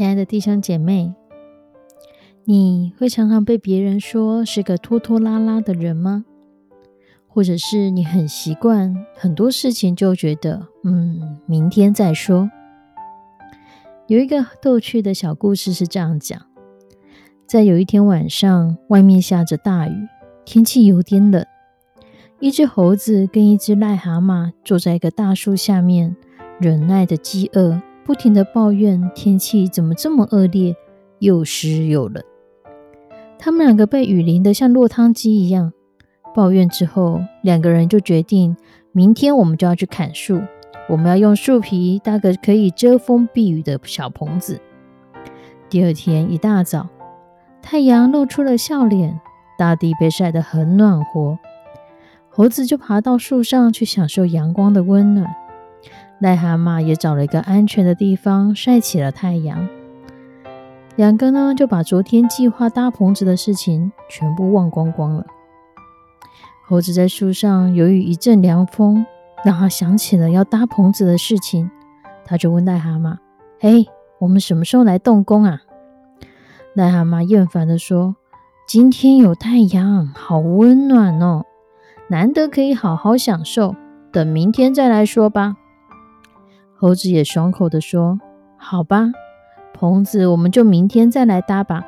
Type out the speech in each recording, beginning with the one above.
亲爱的弟兄姐妹，你会常常被别人说是个拖拖拉拉的人吗？或者是你很习惯很多事情就觉得，嗯，明天再说。有一个逗趣的小故事是这样讲：在有一天晚上，外面下着大雨，天气有点冷，一只猴子跟一只癞蛤蟆坐在一个大树下面，忍耐的饥饿。不停的抱怨天气怎么这么恶劣，又湿又冷。他们两个被雨淋得像落汤鸡一样。抱怨之后，两个人就决定，明天我们就要去砍树。我们要用树皮搭个可以遮风避雨的小棚子。第二天一大早，太阳露出了笑脸，大地被晒得很暖和。猴子就爬到树上去享受阳光的温暖。癞蛤蟆也找了一个安全的地方晒起了太阳。两个呢，就把昨天计划搭棚子的事情全部忘光光了。猴子在树上，由于一阵凉风，让他想起了要搭棚子的事情。他就问癞蛤蟆：“嘿，我们什么时候来动工啊？”癞蛤蟆厌烦地说：“今天有太阳，好温暖哦，难得可以好好享受，等明天再来说吧。”猴子也爽口的说：“好吧，棚子我们就明天再来搭吧。”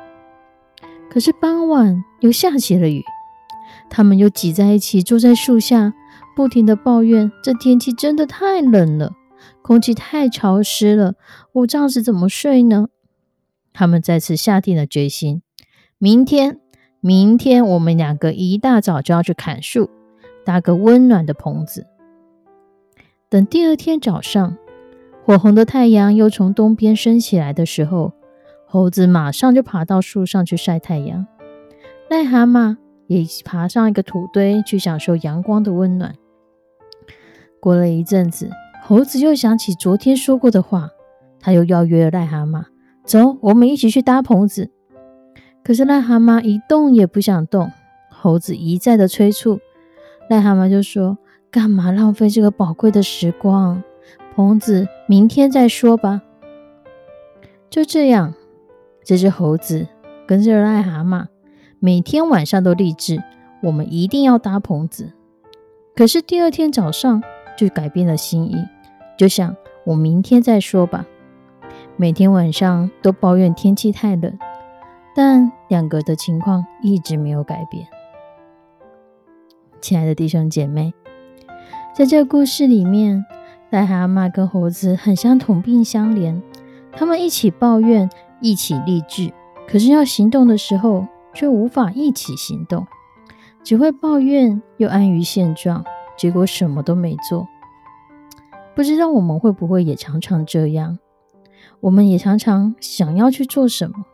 可是傍晚又下起了雨，他们又挤在一起坐在树下，不停的抱怨：“这天气真的太冷了，空气太潮湿了，我这样子怎么睡呢？”他们再次下定了决心：明天，明天我们两个一大早就要去砍树，搭个温暖的棚子。等第二天早上。火红的太阳又从东边升起来的时候，猴子马上就爬到树上去晒太阳。癞蛤蟆也爬上一个土堆去享受阳光的温暖。过了一阵子，猴子又想起昨天说过的话，他又邀约了癞蛤蟆：“走，我们一起去搭棚子。”可是癞蛤蟆一动也不想动。猴子一再的催促，癞蛤蟆就说：“干嘛浪费这个宝贵的时光？”棚子明天再说吧。就这样，这只猴子跟着癞蛤蟆，每天晚上都立志，我们一定要搭棚子。可是第二天早上就改变了心意，就想我明天再说吧。每天晚上都抱怨天气太冷，但两个的情况一直没有改变。亲爱的弟兄姐妹，在这个故事里面。癞蛤蟆跟猴子很像同病相怜，他们一起抱怨，一起励志，可是要行动的时候却无法一起行动，只会抱怨又安于现状，结果什么都没做。不知道我们会不会也常常这样？我们也常常想要去做什么，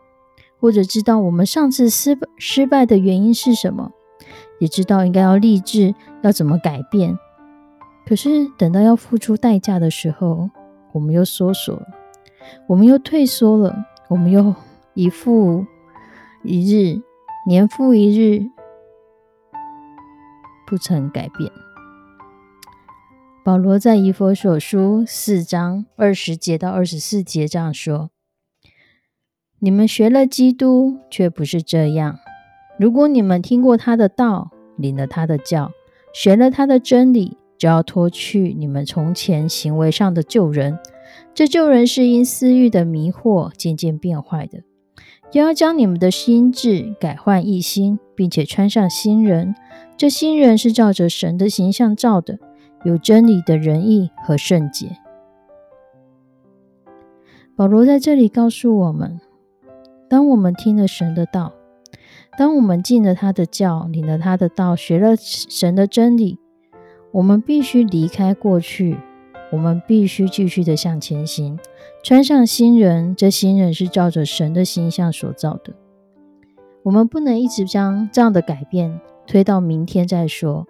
或者知道我们上次失失败的原因是什么，也知道应该要励志，要怎么改变。可是等到要付出代价的时候，我们又缩缩，我们又退缩了，我们又一复一日，年复一日，不曾改变。保罗在以佛所书四章二十节到二十四节这样说：“你们学了基督，却不是这样。如果你们听过他的道，领了他的教，学了他的真理。”就要脱去你们从前行为上的旧人，这旧人是因私欲的迷惑渐渐变坏的，又要将你们的心智改换一新，并且穿上新人。这新人是照着神的形象造的，有真理的仁义和圣洁。保罗在这里告诉我们：当我们听了神的道，当我们进了他的教，领了他的道，学了神的真理，我们必须离开过去，我们必须继续的向前行。穿上新人，这新人是照着神的形象所造的。我们不能一直将这样的改变推到明天再说。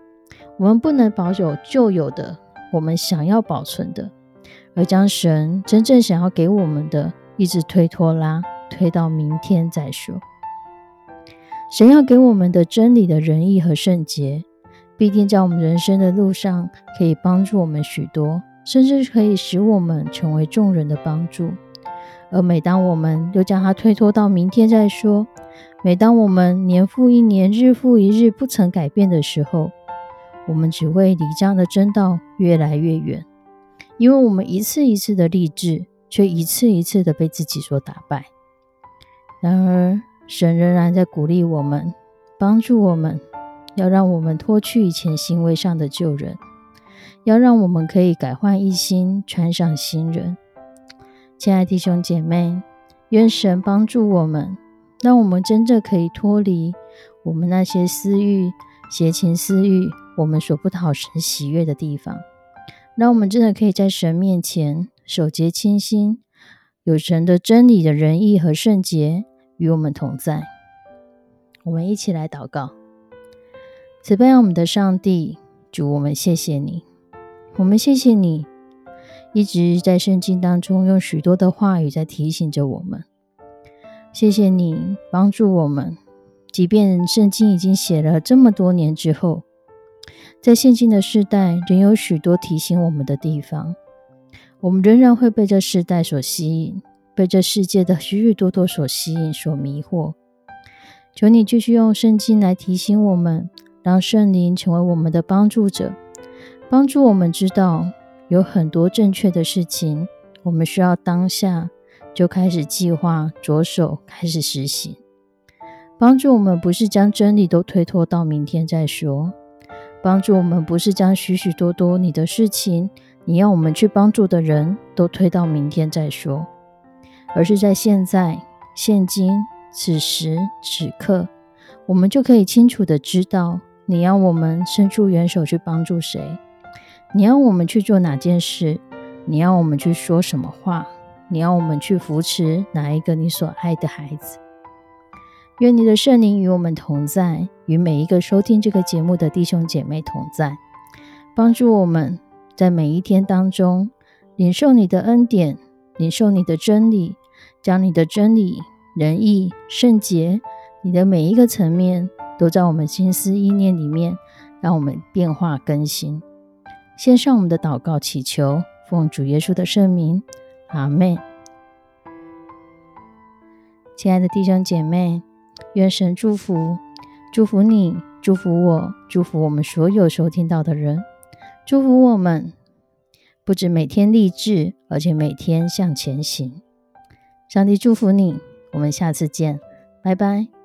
我们不能保有旧有的，我们想要保存的，而将神真正想要给我们的一直推拖拉，推到明天再说。神要给我们的真理的仁义和圣洁，必定在我们人生的路上可以帮助我们许多。甚至可以使我们成为众人的帮助，而每当我们又将它推脱到明天再说，每当我们年复一年、日复一日不曾改变的时候，我们只会离这样的真道越来越远，因为我们一次一次的立志，却一次一次的被自己所打败。然而，神仍然在鼓励我们，帮助我们，要让我们脱去以前行为上的旧人。要让我们可以改换一新，穿上新人。亲爱弟兄姐妹，愿神帮助我们，让我们真正可以脱离我们那些私欲、邪情私欲，我们所不讨神喜悦的地方。让我们真的可以在神面前守洁清心，有神的真理的仁义和圣洁与我们同在。我们一起来祷告：慈悲我们的上帝，主，我们谢谢你。我们谢谢你，一直在圣经当中用许多的话语在提醒着我们。谢谢你帮助我们，即便圣经已经写了这么多年之后，在现今的时代仍有许多提醒我们的地方。我们仍然会被这世代所吸引，被这世界的许许多多所吸引、所迷惑。求你继续用圣经来提醒我们，让圣灵成为我们的帮助者。帮助我们知道有很多正确的事情，我们需要当下就开始计划，着手开始实行。帮助我们不是将真理都推脱到明天再说，帮助我们不是将许许多多你的事情，你要我们去帮助的人都推到明天再说，而是在现在、现今、此时此刻，我们就可以清楚的知道你要我们伸出援手去帮助谁。你要我们去做哪件事？你要我们去说什么话？你要我们去扶持哪一个你所爱的孩子？愿你的圣灵与我们同在，与每一个收听这个节目的弟兄姐妹同在，帮助我们在每一天当中领受你的恩典，领受你的真理，将你的真理、仁义、圣洁，你的每一个层面都在我们心思意念里面，让我们变化更新。献上我们的祷告，祈求奉主耶稣的圣名，阿门。亲爱的弟兄姐妹，愿神祝福，祝福你，祝福我，祝福我们所有收听到的人，祝福我们不止每天励志，而且每天向前行。上帝祝福你，我们下次见，拜拜。